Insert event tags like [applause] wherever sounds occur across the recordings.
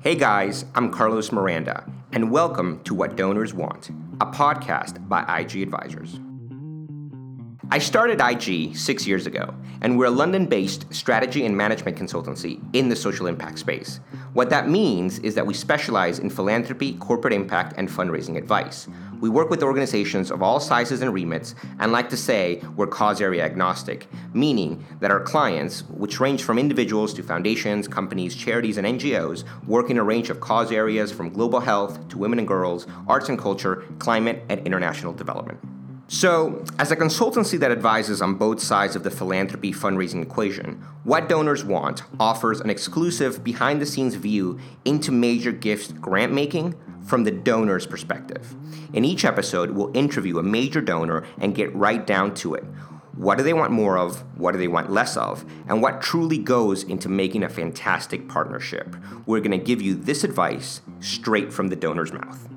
Hey guys, I'm Carlos Miranda, and welcome to What Donors Want, a podcast by IG Advisors. I started IG six years ago, and we're a London based strategy and management consultancy in the social impact space. What that means is that we specialize in philanthropy, corporate impact, and fundraising advice. We work with organizations of all sizes and remits, and like to say, we're cause area agnostic, meaning that our clients, which range from individuals to foundations, companies, charities, and NGOs, work in a range of cause areas from global health to women and girls, arts and culture, climate, and international development. So, as a consultancy that advises on both sides of the philanthropy fundraising equation, What Donors Want offers an exclusive behind the scenes view into major gifts grant making from the donor's perspective. In each episode, we'll interview a major donor and get right down to it. What do they want more of? What do they want less of? And what truly goes into making a fantastic partnership? We're going to give you this advice straight from the donor's mouth.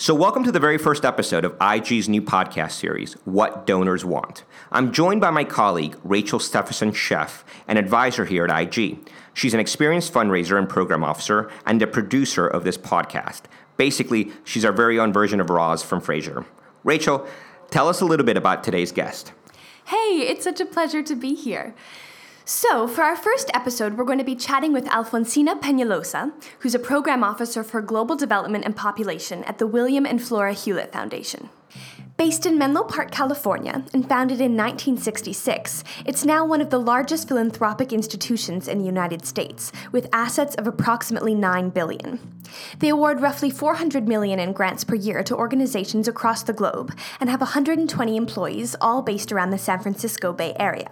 So, welcome to the very first episode of IG's new podcast series, What Donors Want. I'm joined by my colleague, Rachel Stephenson Chef, an advisor here at IG. She's an experienced fundraiser and program officer and the producer of this podcast. Basically, she's our very own version of Roz from Frasier. Rachel, tell us a little bit about today's guest. Hey, it's such a pleasure to be here. So, for our first episode, we're going to be chatting with Alfonsina Peñalosa, who's a program officer for global development and population at the William and Flora Hewlett Foundation. Based in Menlo Park, California, and founded in 1966, it's now one of the largest philanthropic institutions in the United States, with assets of approximately 9 billion. They award roughly 400 million in grants per year to organizations across the globe and have 120 employees, all based around the San Francisco Bay Area.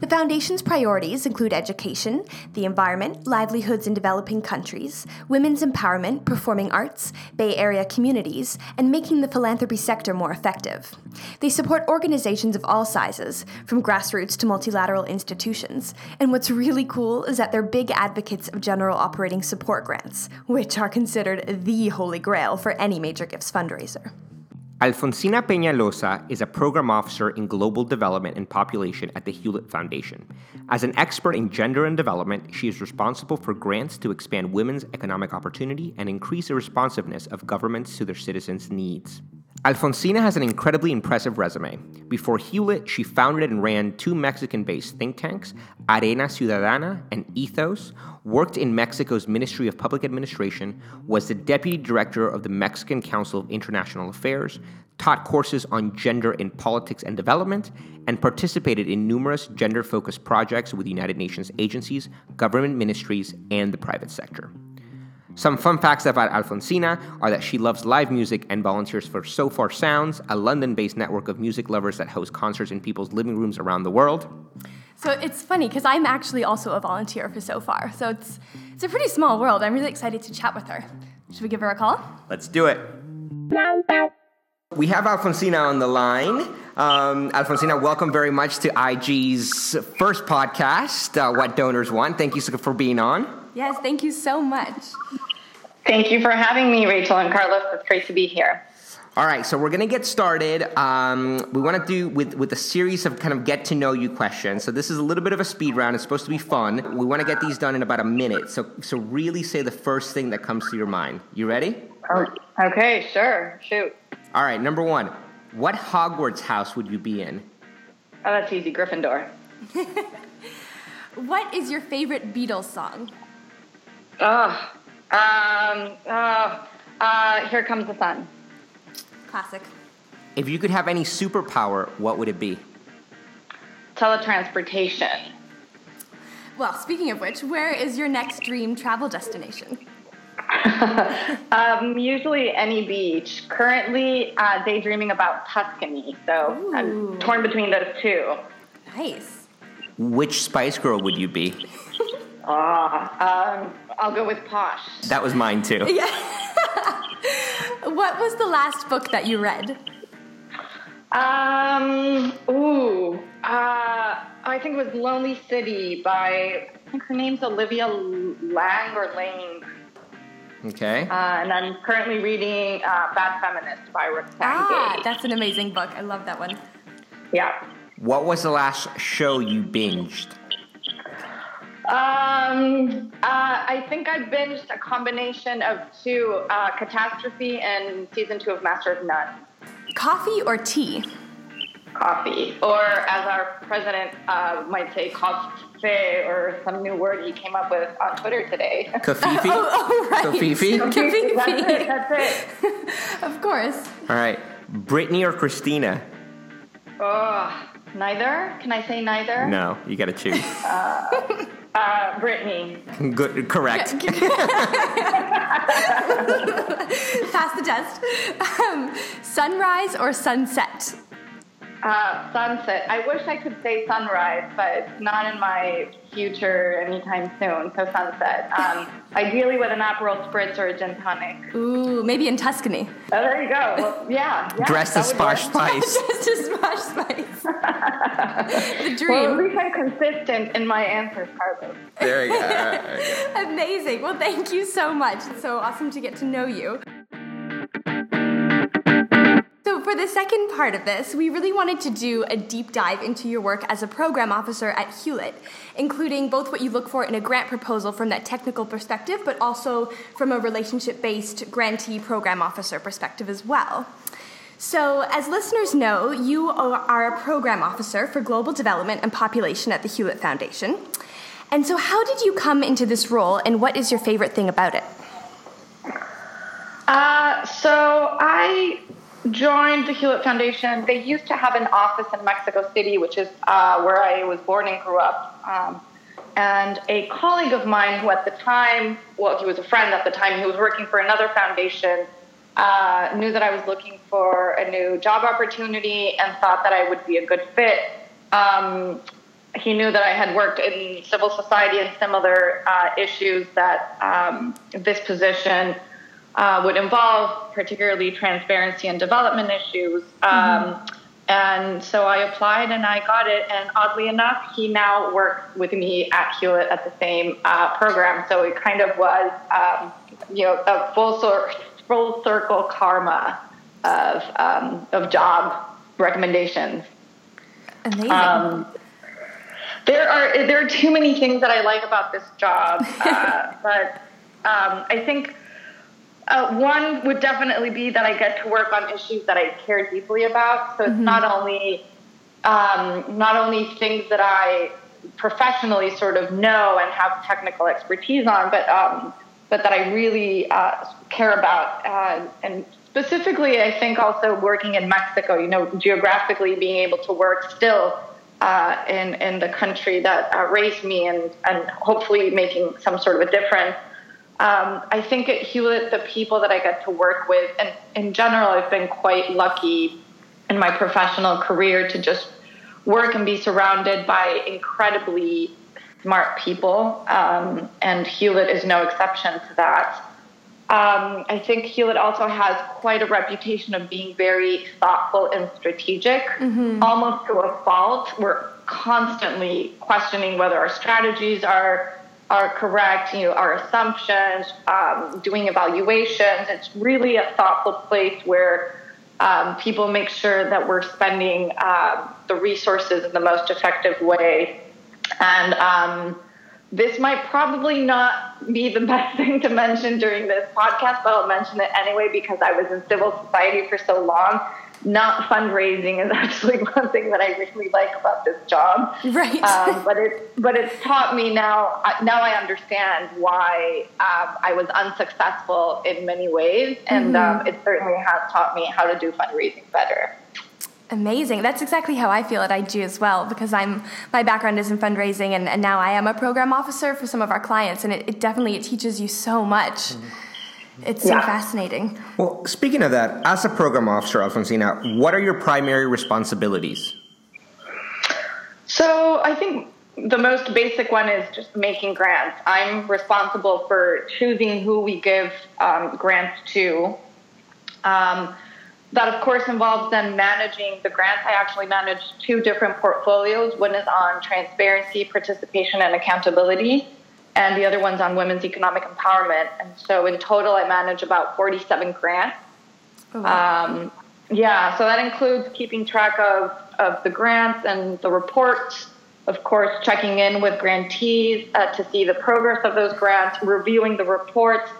The Foundation's priorities include education, the environment, livelihoods in developing countries, women's empowerment, performing arts, Bay Area communities, and making the philanthropy sector more effective. They support organizations of all sizes, from grassroots to multilateral institutions. And what's really cool is that they're big advocates of general operating support grants, which are considered the holy grail for any major gifts fundraiser. Alfonsina Peñalosa is a program officer in global development and population at the Hewlett Foundation. As an expert in gender and development, she is responsible for grants to expand women's economic opportunity and increase the responsiveness of governments to their citizens' needs. Alfonsina has an incredibly impressive resume. Before Hewlett, she founded and ran two Mexican based think tanks, Arena Ciudadana and Ethos, worked in Mexico's Ministry of Public Administration, was the deputy director of the Mexican Council of International Affairs, taught courses on gender in politics and development, and participated in numerous gender focused projects with United Nations agencies, government ministries, and the private sector. Some fun facts about Alfonsina are that she loves live music and volunteers for Sofar Sounds, a London based network of music lovers that host concerts in people's living rooms around the world. So it's funny because I'm actually also a volunteer for Sofar. So it's, it's a pretty small world. I'm really excited to chat with her. Should we give her a call? Let's do it. We have Alfonsina on the line. Um, Alfonsina, welcome very much to IG's first podcast, uh, What Donors Want. Thank you so for being on. Yes, thank you so much. Thank you for having me, Rachel and Carlos. It's great to be here. All right, so we're gonna get started. Um, we want to do with with a series of kind of get to know you questions. So this is a little bit of a speed round. It's supposed to be fun. We want to get these done in about a minute. So so really say the first thing that comes to your mind. You ready? Oh, okay, sure. Shoot. All right, number one. What Hogwarts house would you be in? Oh, that's easy. Gryffindor. [laughs] what is your favorite Beatles song? Oh, um, oh, uh, Here Comes the Sun. Classic. If you could have any superpower, what would it be? Teletransportation. Well, speaking of which, where is your next dream travel destination? [laughs] um, usually any beach. Currently, uh, daydreaming about Tuscany, so Ooh. I'm torn between those two. Nice. Which Spice Girl would you be? [laughs] Ah, um, I'll go with Posh. That was mine too. Yeah. [laughs] what was the last book that you read? Um. Ooh. Uh. I think it was Lonely City by. I think her name's Olivia Lang or Lane. Okay. Uh, and I'm currently reading uh, Bad Feminist by Roxane Ah, Gay. that's an amazing book. I love that one. Yeah. What was the last show you binged? Um, uh, I think I binged a combination of two, uh, Catastrophe and season two of Master of None. Coffee or tea? Coffee, or as our president uh, might say, coffee, or some new word he came up with on Twitter today. covfefe? [laughs] Oh, oh right. covfefe? covfefe. That's it. That's it. [laughs] Of course. All right. Brittany or Christina? Oh, neither. Can I say neither? No, you got to choose. Uh, Brittany. Good, correct. [laughs] Pass the test. Um, sunrise or sunset? Uh, sunset. I wish I could say sunrise, but it's not in my future anytime soon. So sunset. Um, [laughs] ideally with an Aperol spritz or a gin tonic. Ooh, maybe in Tuscany. Oh, there you go. Well, yeah. yeah [laughs] Dressed as would Spice. Just as smash spice. [laughs] the Well, at dream. least I'm consistent in my answers, Carlos. There you go. All right, all right. Amazing. Well, thank you so much. It's so awesome to get to know you. For the second part of this, we really wanted to do a deep dive into your work as a program officer at Hewlett, including both what you look for in a grant proposal from that technical perspective, but also from a relationship based grantee program officer perspective as well. So, as listeners know, you are a program officer for global development and population at the Hewlett Foundation. And so, how did you come into this role, and what is your favorite thing about it? Uh, so I joined the Hewlett Foundation. They used to have an office in Mexico City, which is uh, where I was born and grew up. Um, and a colleague of mine, who at the time, well, he was a friend at the time, he was working for another foundation, uh, knew that I was looking for a new job opportunity and thought that I would be a good fit. Um, he knew that I had worked in civil society and similar uh, issues that um, this position uh, would involve, particularly transparency and development issues. Um, And so I applied and I got it. And oddly enough, he now works with me at Hewlett at the same uh, program. So it kind of was, um, you know, a full, cir- full circle karma of, um, of job recommendations. Amazing. Um, there are there are too many things that I like about this job, uh, [laughs] but um, I think uh, one would definitely be that I get to work on issues that I care deeply about. So it's not only um, not only things that I professionally sort of know and have technical expertise on, but um, but that I really uh, care about. Uh, and specifically, I think also working in Mexico, you know, geographically being able to work still uh, in in the country that uh, raised me, and and hopefully making some sort of a difference. Um, I think at Hewlett, the people that I get to work with, and in general, I've been quite lucky in my professional career to just work and be surrounded by incredibly smart people. Um, and Hewlett is no exception to that. Um, I think Hewlett also has quite a reputation of being very thoughtful and strategic, almost to a fault. We're constantly questioning whether our strategies are are correct, you know, our assumptions, um, doing evaluations. It's really a thoughtful place where um, people make sure that we're spending um, the resources in the most effective way. And um, this might probably not be the [laughs] best thing to mention during this podcast, but I'll mention it anyway because I was in civil society for so long. Not fundraising is [laughs] actually one thing that I really like about this job. Right. Um, [laughs] but it but it's taught me now. I- Now I understand why um, I was unsuccessful in many ways, and um, it certainly has taught me how to do fundraising better. Amazing. That's exactly how I feel at IG as well, because I'm my background is in fundraising, and, and now I am a program officer for some of our clients, and it, it definitely it teaches you so much. It's so Yeah. fascinating. Well, speaking of that, as a program officer, Alfonsina, what are your primary responsibilities? So I think the most basic one is just making grants. I'm responsible for choosing who we give um, grants to. Um, that of course involves then managing the grants. I actually manage two different portfolios. One is on transparency, participation, and accountability, and the other one's on women's economic empowerment. And so in total, I manage about 47 grants. Oh, wow. Um, yeah, so that includes keeping track of, of the grants and the reports of course, checking in with grantees uh, to see the progress of those grants, reviewing the reports,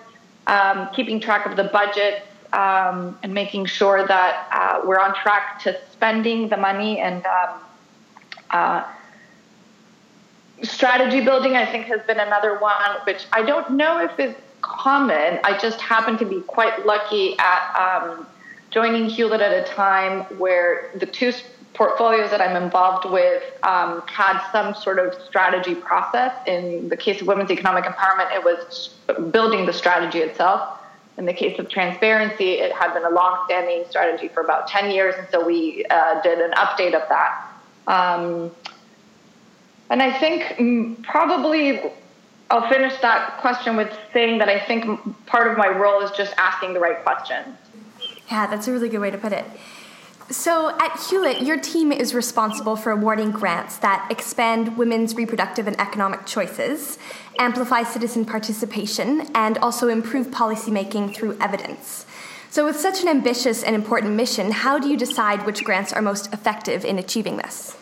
um, keeping track of the budget, um, and making sure that uh, we're on track to spending the money and um, uh, strategy building. I think has been another one, which I don't know if is common. I just happen to be quite lucky at um, joining Hewlett at a time where the two portfolios that I'm involved with um, had some sort of strategy process. In the case of women's economic empowerment, it was building the strategy itself. In the case of transparency, it had been a long-standing strategy for about 10 years, and so we uh, did an update of that. Um, and I think mm, probably I'll finish that question with saying that I think part of my role is just asking the right questions. Yeah, that's a really good way to put it. So, at Hewlett, your team is responsible for awarding grants that expand women's reproductive and economic choices, amplify citizen participation, and also improve policymaking through evidence. So, with such an ambitious and important mission, how do you decide which grants are most effective in achieving this?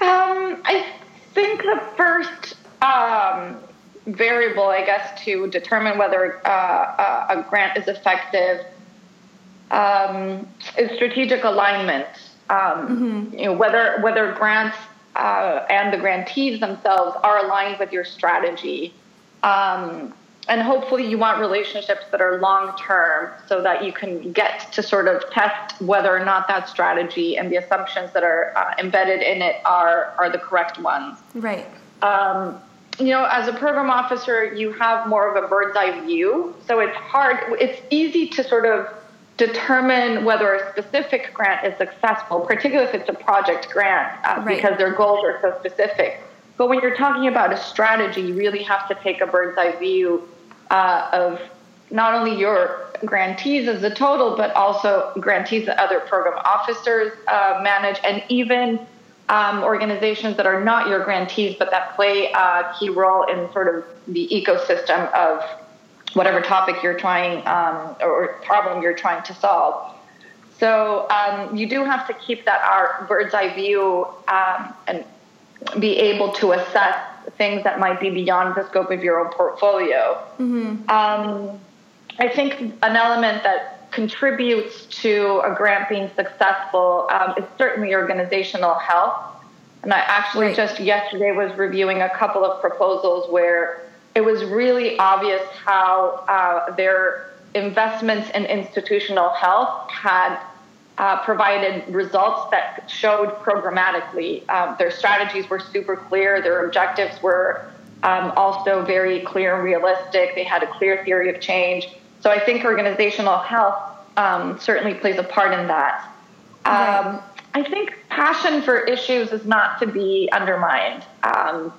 Um, I think the first um, variable, I guess, to determine whether uh, a grant is effective um, is strategic alignment. Um, mm-hmm. You know, whether whether grants uh, and the grantees themselves are aligned with your strategy. Um, and hopefully, you want relationships that are long term so that you can get to sort of test whether or not that strategy and the assumptions that are uh, embedded in it are, are the correct ones. Right. Um, you know, as a program officer, you have more of a bird's eye view. So it's hard, it's easy to sort of determine whether a specific grant is successful, particularly if it's a project grant, uh, right. because their goals are so specific. But when you're talking about a strategy, you really have to take a bird's eye view uh, of not only your grantees as a total, but also grantees that other program officers uh, manage, and even um, organizations that are not your grantees, but that play a key role in sort of the ecosystem of whatever topic you're trying um, or problem you're trying to solve. So um, you do have to keep that our bird's eye view um, and be able to assess things that might be beyond the scope of your own portfolio. Mm-hmm. Um, I think an element that contributes to a grant being successful um, is certainly organizational health. And I actually right. just yesterday was reviewing a couple of proposals where it was really obvious how uh, their investments in institutional health had uh, provided results that showed programmatically. Um, their strategies were super clear, their objectives were um, also very clear and realistic. They had a clear theory of change. So I think organizational health um, certainly plays a part in that. Um, I think passion for issues is not to be undermined. Um,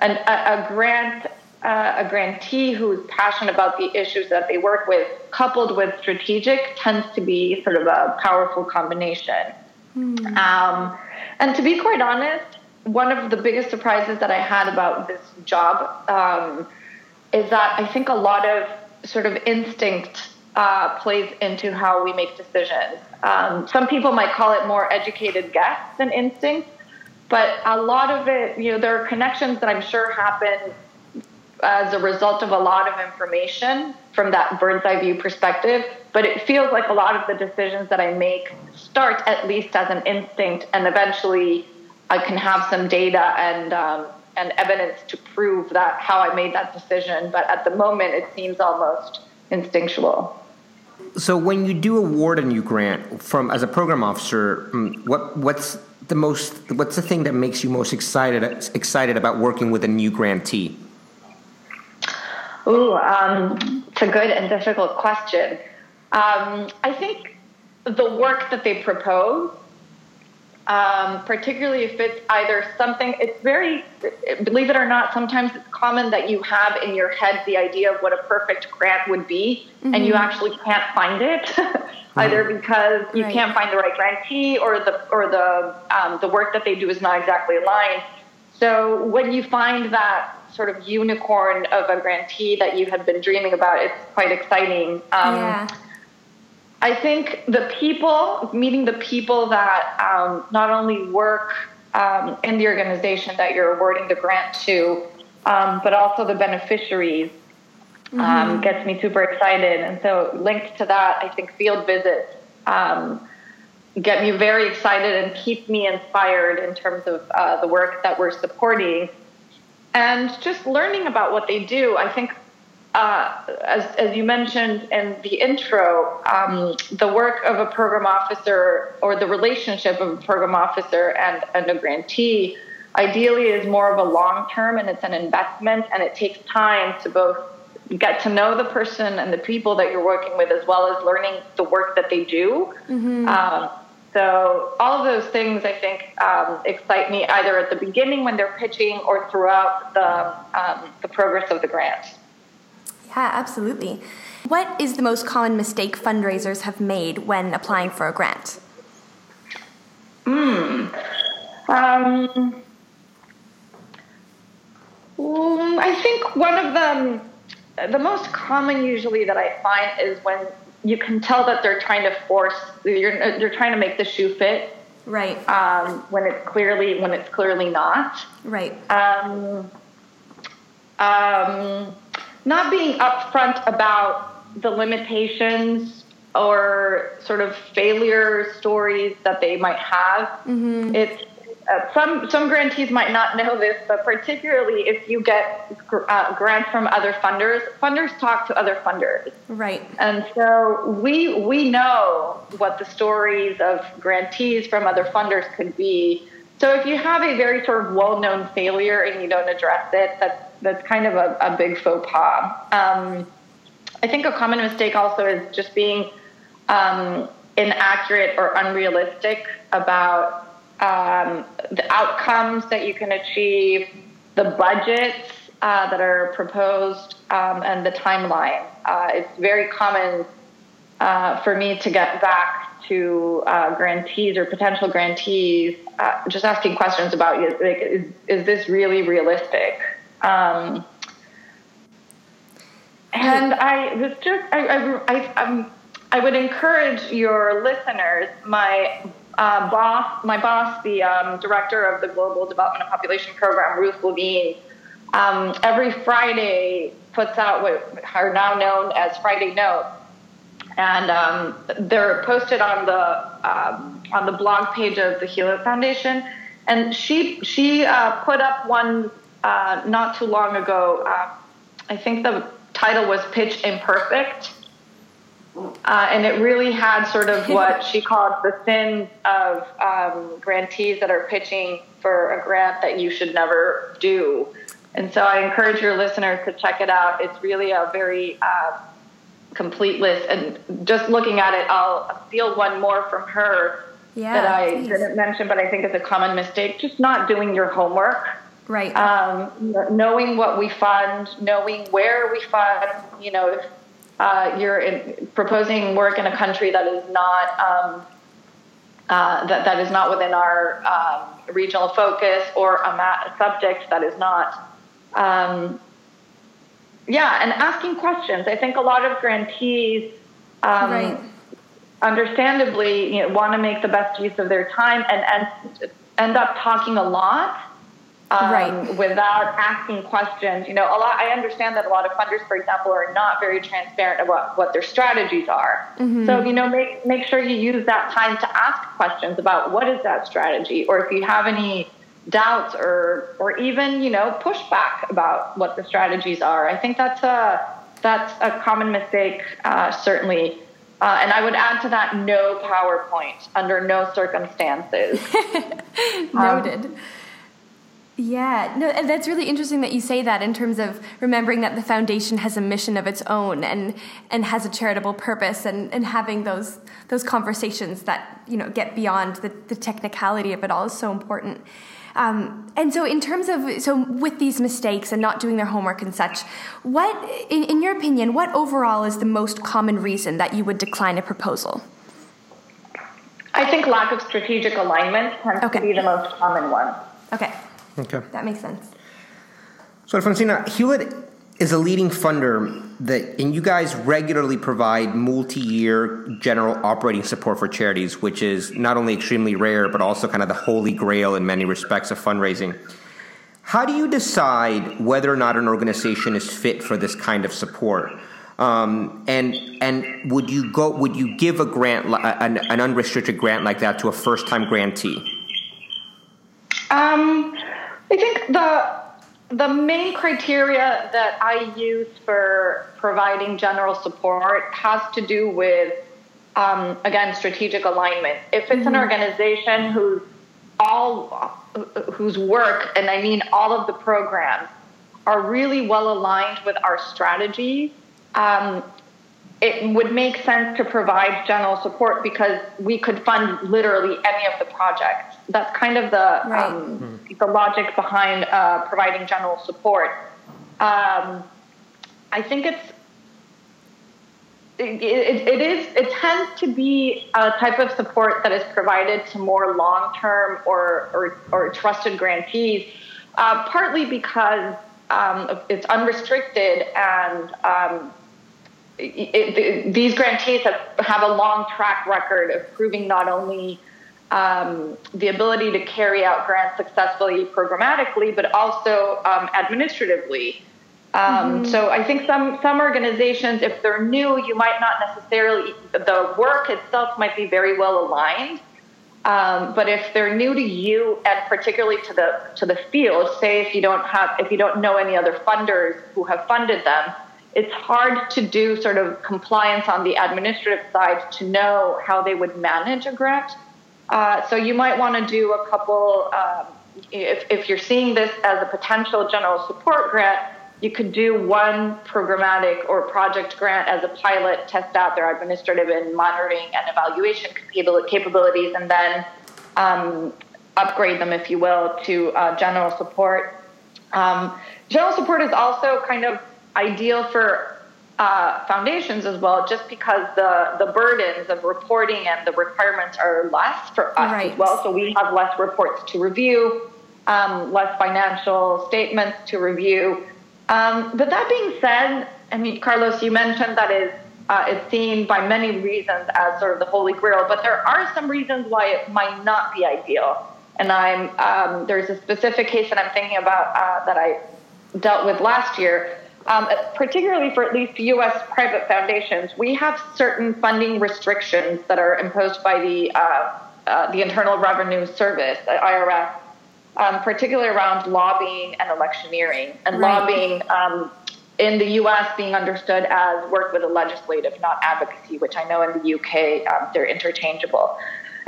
an, a, a, grant uh, a grantee who's passionate about the issues that they work with, coupled with strategic, tends to be sort of a powerful combination. Mm. Um, and to be quite honest, one of the biggest surprises that I had about this job um, is that I think a lot of sort of instinct uh, plays into how we make decisions. Um, some people might call it more educated guess than instinct, but a lot of it, you know, there are connections that I'm sure happen as a result of a lot of information from that bird's eye view perspective. But it feels like a lot of the decisions that I make start at least as an instinct, and eventually I can have some data and um, and evidence to prove that how I made that decision. But at the moment, it seems almost instinctual. So, when you do award a new grant from as a program officer, mm, what what's the most what's the thing that makes you most excited excited about working with a new grantee? Ooh, um, it's a good and difficult question. Um, I think the work that they propose, um, particularly if it's either something, it's very, believe it or not, sometimes it's common that you have in your head the idea of what a perfect grant would be, mm-hmm. and you mm-hmm. actually can't find it. [laughs] either because you right. can't find the right grantee or the or the um, the work that they do is not exactly aligned. So when you find that sort of unicorn of a grantee that you had been dreaming about. It's quite exciting. Um, yeah. I think the people, meeting the people that um, not only work um, in the organization that you're awarding the grant to, um, but also the beneficiaries. Um, mm-hmm. gets me super excited. And so, linked to that, I think field visits um, get me very excited and keep me inspired in terms of uh, the work that we're supporting. And just learning about what they do, I think uh, as, as you mentioned in the intro, um, the work of a program officer or the relationship of a program officer and, and a grantee ideally is more of a long term and it's an investment and it takes time to both get to know the person and the people that you're working with as well as learning the work that they do. Mm-hmm. Um, so all of those things I think um, excite me either at the beginning when they're pitching or throughout the, um, the progress of the grant. Yeah, absolutely. What is the most common mistake fundraisers have made when applying for a grant? Hmm. Um, mm, I think one of them, the most common usually that I find is when you can tell that they're trying to force, you're, you're trying to make the shoe fit. Right. Um, when it's clearly when it's clearly not. Right. Um, um, not being upfront about the limitations or sort of failure stories that they might have. Mm-hmm. It's uh, some some grantees might not know this, but particularly if you get uh, grants from other funders, funders talk to other funders. Right. And so we we know what the stories of grantees from other funders could be. So if you have a very sort of well-known failure and you don't address it, that's that's kind of a, a big faux pas. Um, I think a common mistake also is just being um, inaccurate or unrealistic about um, the outcomes that you can achieve, the budgets uh, that are proposed, um, and the timeline. Uh, it's very common uh, for me to get back to uh, grantees or potential grantees, uh, just asking questions about like, is, is this really realistic? Um, and I was just, I, I, I, I would encourage your listeners, my uh, boss, my boss, the um, director of the Global Development and Population Program, Ruth Levine, um, every Friday puts out what are now known as Friday Notes, and um, they're posted on the um, on the blog page of the Hewlett Foundation. And she she uh, put up one uh, not too long ago. Uh, I think the title was Pitch Imperfect. Uh, and it really had sort of what [laughs] she called the sins of um, grantees that are pitching for a grant that you should never do. And so I encourage your listeners to check it out. It's really a very uh, complete list. And just looking at it, I'll steal one more from her yeah, that I please. didn't mention, but I think is a common mistake. Just not doing your homework. Right. Um, knowing what we fund, knowing where we fund, you know, if uh, you're in, proposing work in a country that is not um, uh, that that is not within our um, regional focus or a, ma- a, subject that is not. Um, yeah, and asking questions. I think a lot of grantees, um, right. understandably, you know, want to make the best use of their time and, and end up talking a lot um, right. without asking questions. You know, a lot. I understand that a lot of funders, for example, are not very transparent about what their strategies are. Mm-hmm. So you know, make make sure you use that time to ask questions about what is that strategy, or if you have any doubts or or even you know pushback about what the strategies are. I think that's a that's a common mistake, uh, certainly. Uh, and I would add to that no PowerPoint under no circumstances. [laughs] Noted. Um, yeah, no, and that's really interesting that you say that in terms of remembering that the foundation has a mission of its own and and has a charitable purpose and, and having those those conversations that you know get beyond the, the technicality of it all is so important. Um, and so, in terms of so with these mistakes and not doing their homework and such, what, in, in your opinion, what overall is the most common reason that you would decline a proposal? I think lack of strategic alignment tends okay. to be the most common one. Okay. Okay. That makes sense. So, Alfonsina, Hewlett is a leading funder that, and you guys regularly provide multi-year general operating support for charities, which is not only extremely rare but also kind of the holy grail in many respects of fundraising. How do you decide whether or not an organization is fit for this kind of support? Um, and and would you go? Would you give a grant, an, an unrestricted grant like that, to a first-time grantee? Um, I think the the main criteria that I use for providing general support has to do with, um, again, strategic alignment. If it's mm-hmm. an organization whose all whose work, and I mean all of the programs, are really well aligned with our strategy, um, it would make sense to provide general support because we could fund literally any of the projects. That's kind of the right. um, mm-hmm. the logic behind uh, providing general support. Um, I think it's it, it, it is it tends to be a type of support that is provided to more long term or, or, or trusted grantees, uh, partly because um, it's unrestricted and um, it, it, these grantees have, have a long track record of proving not only um, the ability to carry out grants successfully programmatically, but also um, administratively. Um, mm-hmm. So I think some some organizations, if they're new, you might not necessarily the work itself might be very well aligned. Um, but if they're new to you and particularly to the to the field, say if you don't have if you don't know any other funders who have funded them, it's hard to do sort of compliance on the administrative side to know how they would manage a grant. Uh, so you might want to do a couple, um, if, if you're seeing this as a potential general support grant, you could do one programmatic or project grant as a pilot, test out their administrative and monitoring and evaluation capabilities, and then um, upgrade them, if you will, to uh, general support. Um, general support is also kind of ideal for uh, foundations as well, just because the, the burdens of reporting and the requirements are less for us right. as well. So we have less reports to review, um, less financial statements to review. Um, but that being said, I mean, Carlos, you mentioned that is uh, it's seen by many reasons as sort of the holy grail, but there are some reasons why it might not be ideal. And I'm um, there's a specific case that I'm thinking about uh, that I dealt with last year um, particularly for at least U.S. private foundations, we have certain funding restrictions that are imposed by the uh, uh, the Internal Revenue Service, the IRS, um, particularly around lobbying and electioneering, and right. lobbying um, in the U.S. being understood as work with the legislative, not advocacy, which I know in the U.K. Um, they're interchangeable.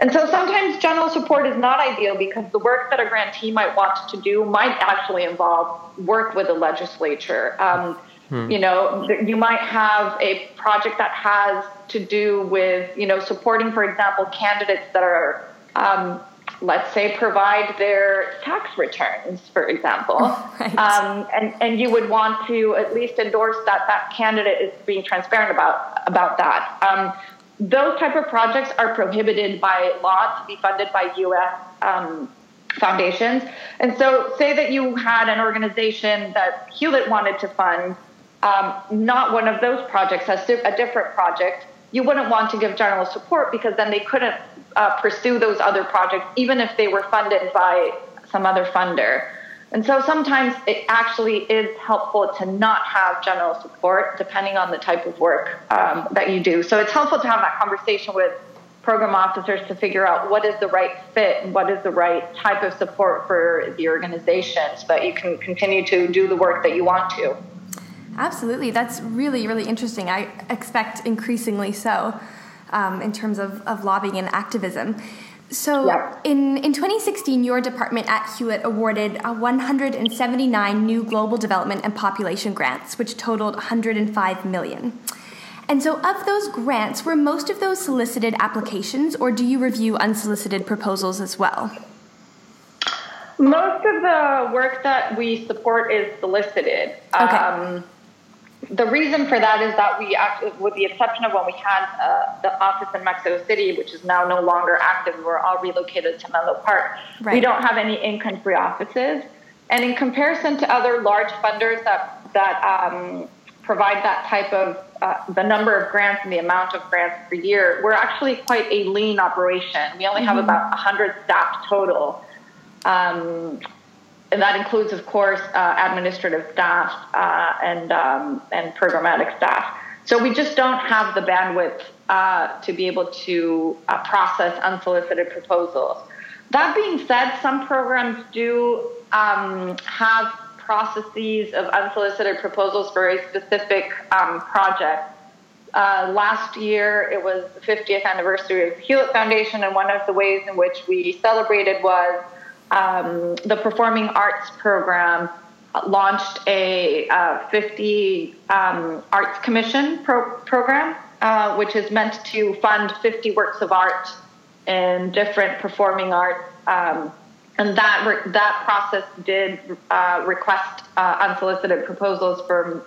And so sometimes general support is not ideal because the work that a grantee might want to do might actually involve work with the legislature. Um, hmm. You know, you might have a project that has to do with, you know, supporting, for example, candidates that are, um, let's say, provide their tax returns, for example. [laughs] Right. Um, and, and you would want to at least endorse that that candidate is being transparent about, about that. Those type of projects are prohibited by law to be funded by U.S. Um, foundations. And so, say that you had an organization that Hewlett wanted to fund, um, not one of those projects, a, different project. You wouldn't want to give general support because then they couldn't uh, pursue those other projects, even if they were funded by some other funder. And so sometimes it actually is helpful to not have general support depending on the type of work um, that you do. So it's helpful to have that conversation with program officers to figure out what is the right fit and what is the right type of support for the organization so that you can continue to do the work that you want to. Absolutely. That's really, really interesting. I expect increasingly so um, in terms of, of lobbying and activism. So yep. in, in 2016, your department at Hewlett awarded 179 new global development and population grants, which totaled 105 million. And so, of those grants, were most of those solicited applications, or do you review unsolicited proposals as well? Most of the work that we support is solicited. Okay. Um, the reason for that is that we, actually, with the exception of when we had uh, the office in Mexico City, which is now no longer active, we're all relocated to Menlo Park. Right. We don't have any in-country offices. And in comparison to other large funders that that um, provide that type of uh, the number of grants and the amount of grants per year, we're actually quite a lean operation. We only have mm-hmm. about 100 staff total. Um, and that includes, of course, uh, administrative staff uh, and, um, and programmatic staff. So we just don't have the bandwidth uh, to be able to uh, process unsolicited proposals. That being said, some programs do um, have processes of unsolicited proposals for a specific um, project. Uh, last year, it was the 50th anniversary of the Hewlett Foundation, and one of the ways in which we celebrated was um, the Performing Arts Program launched a uh, 50 um, Arts Commission pro- program, uh, which is meant to fund 50 works of art in different performing arts um, and that re- that process did uh, request uh, unsolicited proposals from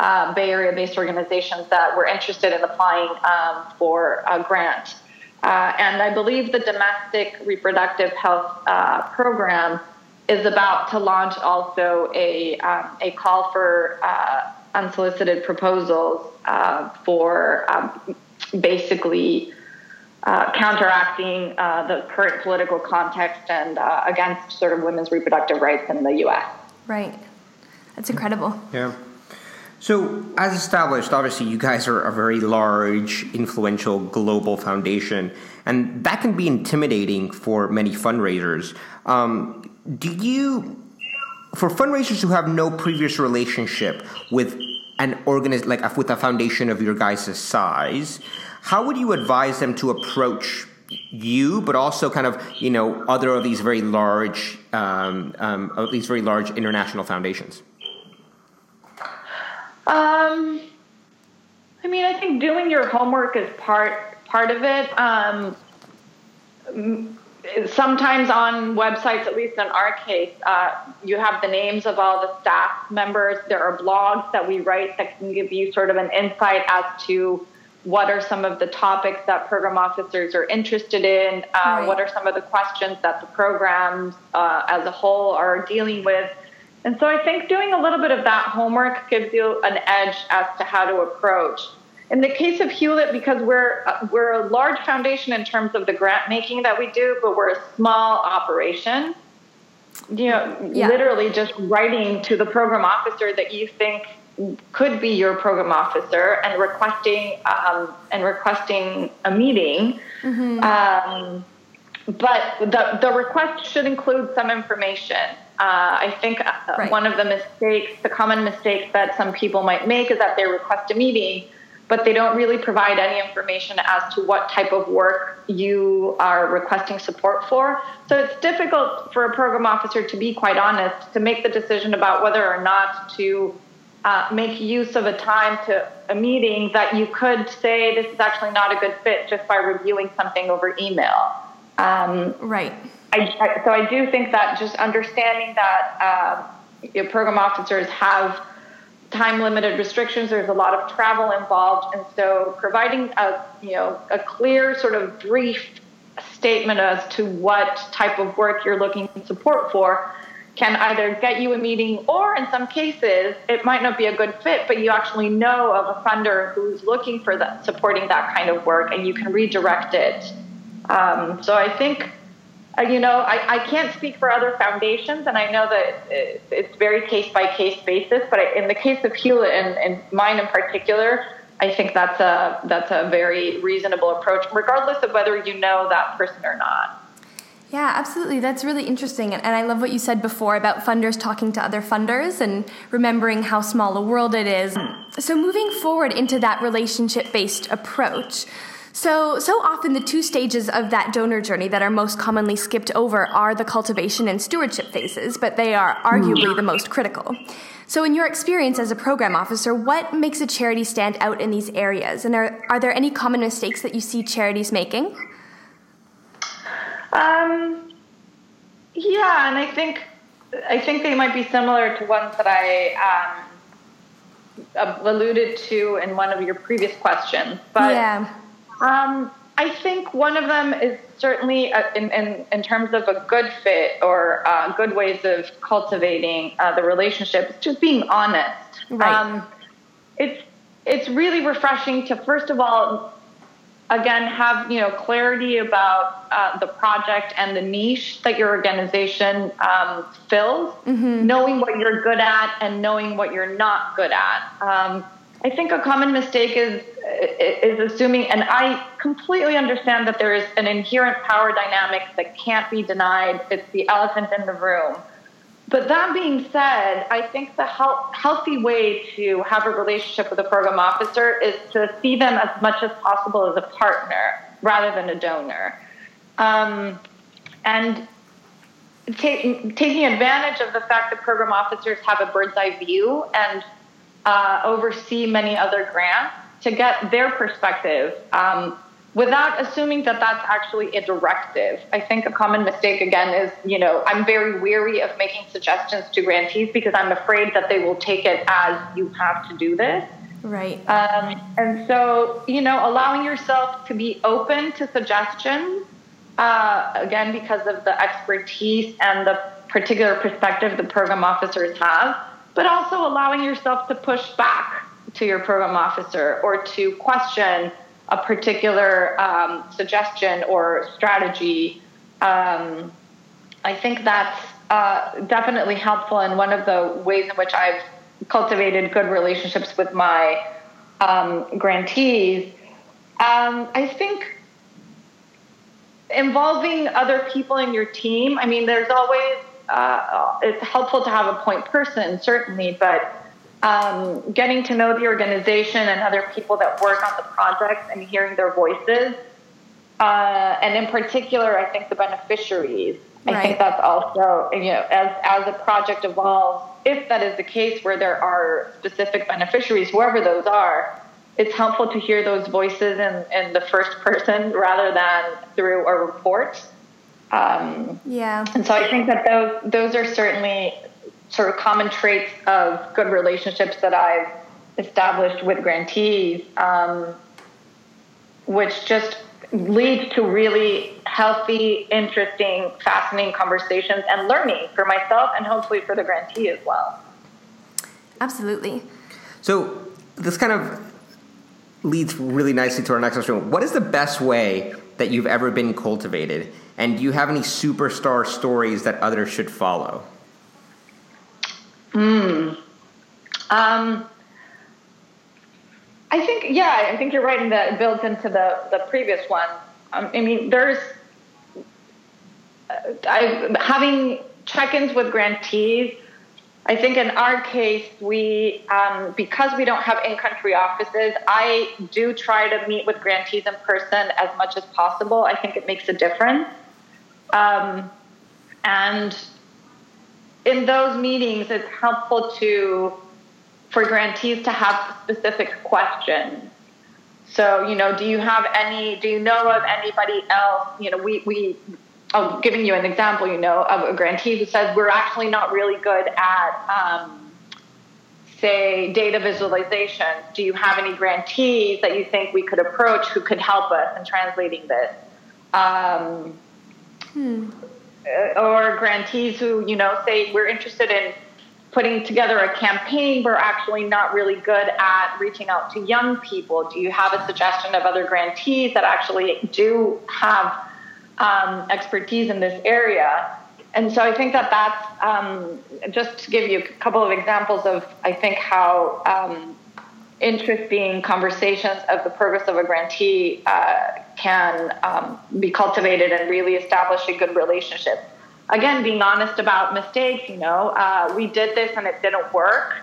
uh, Bay Area-based organizations that were interested in applying um, for a grant. Uh, and I believe the domestic reproductive health uh, program is about to launch also a um, a call for uh, unsolicited proposals for um, basically uh, counteracting uh, the current political context and uh, against sort of women's reproductive rights in the U.S. Right. That's incredible. Yeah. So, as established, obviously, you guys are a very large, influential global foundation, and that can be intimidating for many fundraisers. Um, do you, for fundraisers who have no previous relationship with an organization, like with a foundation of your guys' size, how would you advise them to approach you, but also kind of you know other of these very large, um, um, of these very large international foundations? Um, I mean, I think doing your homework is part part of it. Um, sometimes on websites, at least in our case, uh, you have the names of all the staff members. There are blogs that we write that can give you sort of an insight as to what are some of the topics that program officers are interested in? Uh, right. What are some of the questions that the programs uh, as a whole are dealing with? And so I think doing a little bit of that homework gives you an edge as to how to approach. In the case of Hewlett, because we're uh, we're a large foundation in terms of the grant making that we do, but we're a small operation. You know, yeah. literally just writing to the program officer that you think could be your program officer and requesting um, and requesting a meeting. Mm-hmm. Um, but the, the request should include some information. Uh, I think uh, right. one of the mistakes, the common mistakes that some people might make is that they request a meeting, but they don't really provide any information as to what type of work you are requesting support for. So it's difficult for a program officer to be quite honest, to make the decision about whether or not to uh, make use of a time to a meeting that you could say this is actually not a good fit just by reviewing something over email. Um, right. I, I, so I do think that just understanding that your program officers have time limited restrictions. There's a lot of travel involved, and so providing a you know a clear sort of brief statement as to what type of work you're looking support for can either get you a meeting or in some cases it might not be a good fit but you actually know of a funder who's looking for that supporting that kind of work and you can redirect it um, so i think Uh, you know I, I can't speak for other foundations and i know that it's very case by case basis but in the case of hewlett and, and mine in particular i think that's a that's a very reasonable approach regardless of whether you know that person or not yeah, absolutely. That's really interesting. And I love what you said before about funders talking to other funders and remembering how small a world it is. So, moving forward into that relationship based approach. So, so often the two stages of that donor journey that are most commonly skipped over are the cultivation and stewardship phases, but they are arguably the most critical. So, in your experience as a program officer, what makes a charity stand out in these areas? And are, are there any common mistakes that you see charities making? Um, yeah, and I think I think they might be similar to ones that I um, alluded to in one of your previous questions. But yeah. Um, I think one of them is certainly uh, in, in, in terms of a good fit or uh, good ways of cultivating uh, the relationship, just being honest. Right. Um, it's it's really refreshing to first of all, again, have you know clarity about uh, the project and the niche that your organization um, fills, knowing what you're good at and knowing what you're not good at. Um, I think a common mistake is is assuming, and I completely understand that there is an inherent power dynamic that can't be denied. It's the elephant in the room. But that being said, I think the health, healthy way to have a relationship with a program officer is to see them as much as possible as a partner rather than a donor. Um, and ta- taking advantage of the fact that program officers have a bird's eye view and uh, oversee many other grants to get their perspective um, without assuming that that's actually a directive. I think a common mistake again is, you know, I'm very weary of making suggestions to grantees because I'm afraid that they will take it as you have to do this. Right. Um, and so, you know, allowing yourself to be open to suggestions, uh, again, because of the expertise and the particular perspective the program officers have, but also allowing yourself to push back to your program officer or to question a particular um, suggestion or strategy. Um, I think that's uh, definitely helpful and one of the ways in which I've cultivated good relationships with my um, grantees. Um, I think involving other people in your team. I mean, there's always uh, it's helpful to have a point person, certainly, but um, getting to know the organization and other people that work on the project and hearing their voices, uh, and in particular, I think the beneficiaries. I think that's also you know as as a project evolves, if that is the case where there are specific beneficiaries, whoever those are, it's helpful to hear those voices in, in the first person rather than through a report. Um, Yeah. and so I think that those those are certainly sort of common traits of good relationships that I've established with grantees, um, which just leads to really healthy, interesting, fascinating conversations and learning for myself and hopefully for the grantee as well. Absolutely. So this kind of leads really nicely to our next question. What is the best way that you've ever been cultivated? And do you have any superstar stories that others should follow? Um, I think, yeah, I think you're right in that builds into the, the previous one. Um, I mean, there's, uh, I, having check-ins with grantees, I think in our case, we, um, because we don't have in-country offices, I do try to meet with grantees in person as much as possible. I think it makes a difference. Um, and in those meetings, it's helpful to for grantees to have specific questions. So, you know, do you have any? Do you know of anybody else? You know, we we. Oh, giving you an example, you know, of a grantee who says we're actually not really good at, um, say, data visualization. Do you have any grantees that you think we could approach who could help us in translating this? Um, uh, or grantees who you know say we're interested in putting together a campaign we're actually not really good at reaching out to young people do you have a suggestion of other grantees that actually do have um, expertise in this area and so i think that that's um, just to give you a couple of examples of i think how um, interesting conversations of the progress of a grantee uh, can um, be cultivated and really establish a good relationship. Again, being honest about mistakes, you know, uh, we did this and it didn't work.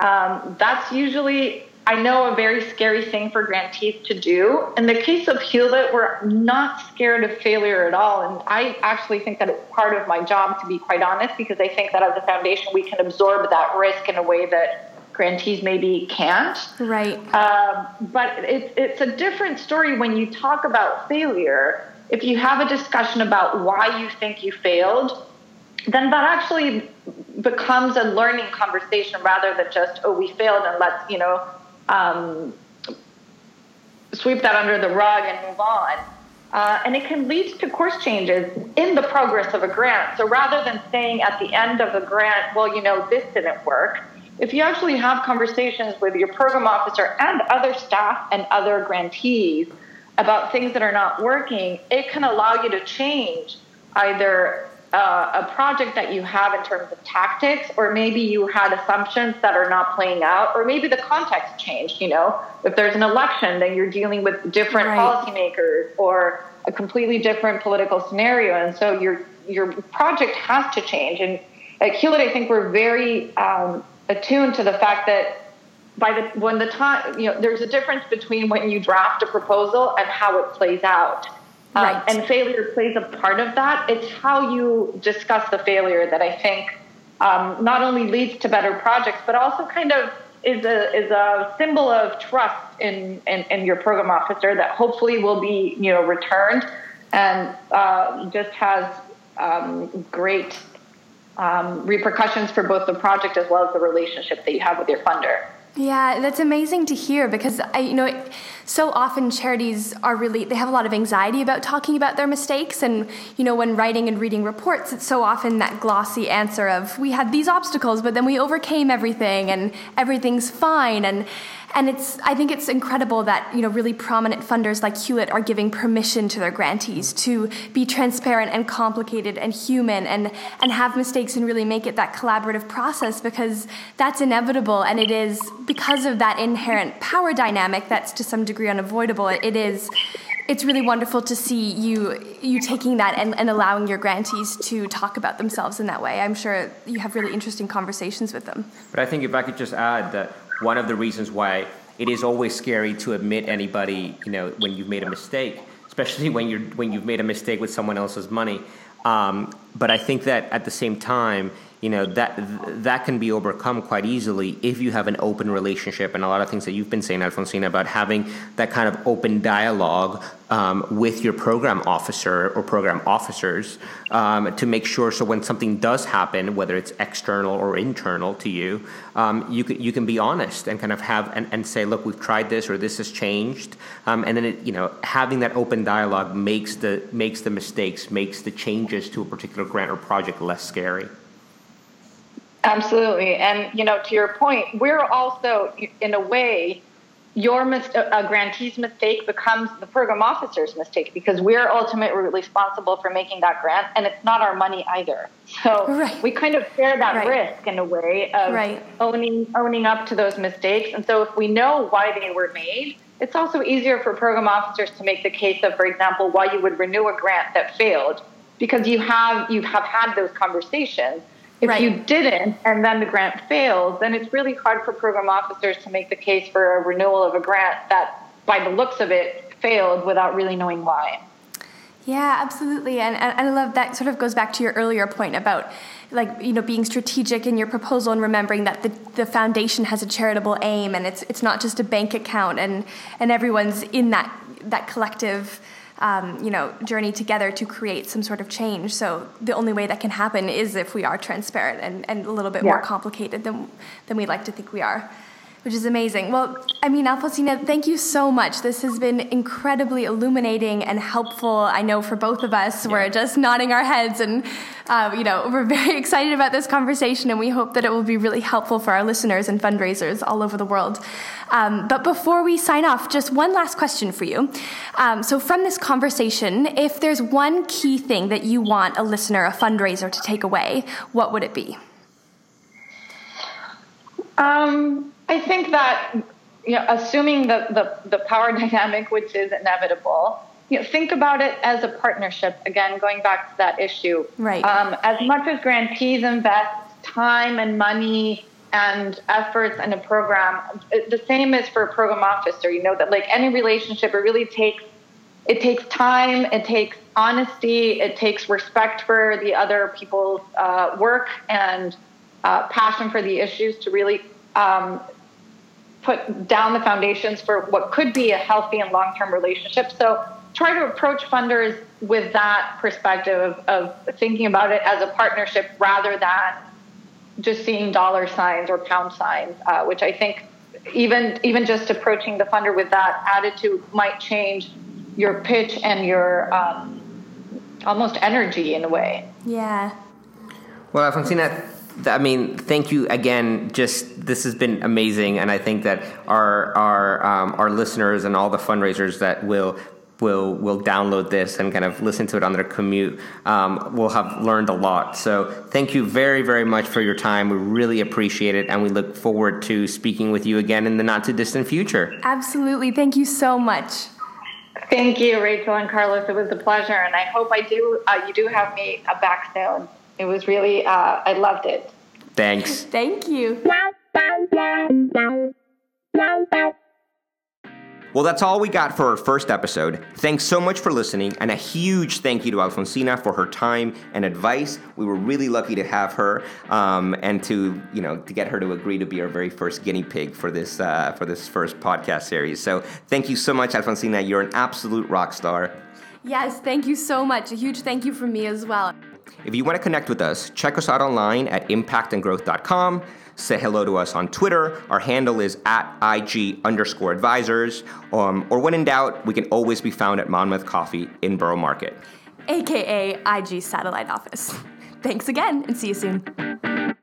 Um, that's usually, I know, a very scary thing for grantees to do. In the case of Hewlett, we're not scared of failure at all. And I actually think that it's part of my job, to be quite honest, because I think that as a foundation, we can absorb that risk in a way that grantees maybe can't. Right. Um, but it, it's a different story when you talk about failure. If you have a discussion about why you think you failed, then that actually becomes a learning conversation rather than just, oh, we failed and let's, you know, um, sweep that under the rug and move on. Uh, and it can lead to course changes in the progress of a grant. So rather than saying at the end of a grant, well, you know, this didn't work, if you actually have conversations with your program officer and other staff and other grantees about things that are not working, it can allow you to change either uh, a project that you have in terms of tactics, or maybe you had assumptions that are not playing out, or maybe the context changed. You know, if there's an election, then you're dealing with different right. policymakers or a completely different political scenario, and so your your project has to change. And at Hewlett, I think we're very um, attuned to the fact that by the when the time you know there's a difference between when you draft a proposal and how it plays out um, right. and failure plays a part of that it's how you discuss the failure that i think um, not only leads to better projects but also kind of is a is a symbol of trust in in, in your program officer that hopefully will be you know returned and uh, just has um, great um, repercussions for both the project as well as the relationship that you have with your funder. Yeah, that's amazing to hear because I, you know, so often charities are really they have a lot of anxiety about talking about their mistakes, and you know, when writing and reading reports, it's so often that glossy answer of we had these obstacles, but then we overcame everything, and everything's fine, and and it's I think it's incredible that you know really prominent funders like Hewlett are giving permission to their grantees to be transparent and complicated and human and and have mistakes and really make it that collaborative process because that's inevitable. And it is because of that inherent power dynamic that's to some degree unavoidable. it, it is it's really wonderful to see you you taking that and, and allowing your grantees to talk about themselves in that way. I'm sure you have really interesting conversations with them. But I think if I could just add that one of the reasons why it is always scary to admit anybody, you know, when you've made a mistake, especially when you're when you've made a mistake with someone else's money. Um, but I think that at the same time, you know that that can be overcome quite easily if you have an open relationship and a lot of things that you've been saying alfonsina about having that kind of open dialogue um, with your program officer or program officers um, to make sure so when something does happen whether it's external or internal to you um, you, can, you can be honest and kind of have and, and say look we've tried this or this has changed. Um, and then it, you know having that open dialogue makes the makes the mistakes makes the changes to a particular grant or project less scary Absolutely. And, you know, to your point, we're also, in a way, your mis- a grantee's mistake becomes the program officer's mistake because we're ultimately responsible for making that grant and it's not our money either. So right. we kind of share that right. risk in a way of right. owning owning up to those mistakes. And so if we know why they were made, it's also easier for program officers to make the case of, for example, why you would renew a grant that failed because you have you have had those conversations if right. you didn't and then the grant fails, then it's really hard for program officers to make the case for a renewal of a grant that, by the looks of it, failed without really knowing why. Yeah, absolutely. And, and I love that sort of goes back to your earlier point about like you know being strategic in your proposal and remembering that the, the foundation has a charitable aim and it's it's not just a bank account and and everyone's in that that collective um, you know, journey together to create some sort of change. So the only way that can happen is if we are transparent and, and a little bit yeah. more complicated than than we like to think we are which is amazing. Well, I mean, Alfonsina, thank you so much. This has been incredibly illuminating and helpful. I know for both of us, yeah. we're just nodding our heads, and uh, you know, we're very [laughs] excited about this conversation, and we hope that it will be really helpful for our listeners and fundraisers all over the world. Um, but before we sign off, just one last question for you. Um, so, from this conversation, if there's one key thing that you want a listener, a fundraiser, to take away, what would it be? Um, I think that you know, assuming the, the, the power [laughs] dynamic, which is inevitable, you know, think about it as a partnership. Again, going back to that issue. Right. Um, as much as grantees invest time and money and efforts in a program, the same is for a program officer. You know that like any relationship, it really takes it takes time, it takes honesty, it takes respect for the other people's uh, work and uh, passion for the issues to really um, put down the foundations for what could be a healthy and long-term relationship. So try to approach funders with that perspective of, of thinking about it as a partnership rather than just seeing dollar signs or pound signs, uh, which I think even even just approaching the funder with that attitude might change your pitch and your um, almost energy in a way. Yeah. Well, Alfonsina, I mean, thank you again. Just this has been amazing, and I think that our our um, our listeners and all the fundraisers that will will will download this and kind of listen to it on their commute um, will have learned a lot. So thank you very very much for your time. We really appreciate it, and we look forward to speaking with you again in the not too distant future. Absolutely. Thank you so much. Thank you, Rachel and Carlos. It was a pleasure, and I hope I do. Uh, you do have me uh, back soon. It was really. Uh, I loved it. Thanks. [laughs] Thank you. Well, that's all we got for our first episode. Thanks so much for listening, and a huge thank you to Alfonsina for her time and advice. We were really lucky to have her, um, and to you know to get her to agree to be our very first guinea pig for this uh, for this first podcast series. So thank you so much, Alfonsina. You're an absolute rock star. Yes, thank you so much. A huge thank you from me as well. If you want to connect with us, check us out online at impactandgrowth.com. Say hello to us on Twitter. Our handle is at IG underscore advisors. Um, or when in doubt, we can always be found at Monmouth Coffee in Borough Market. AKA IG Satellite Office. Thanks again and see you soon.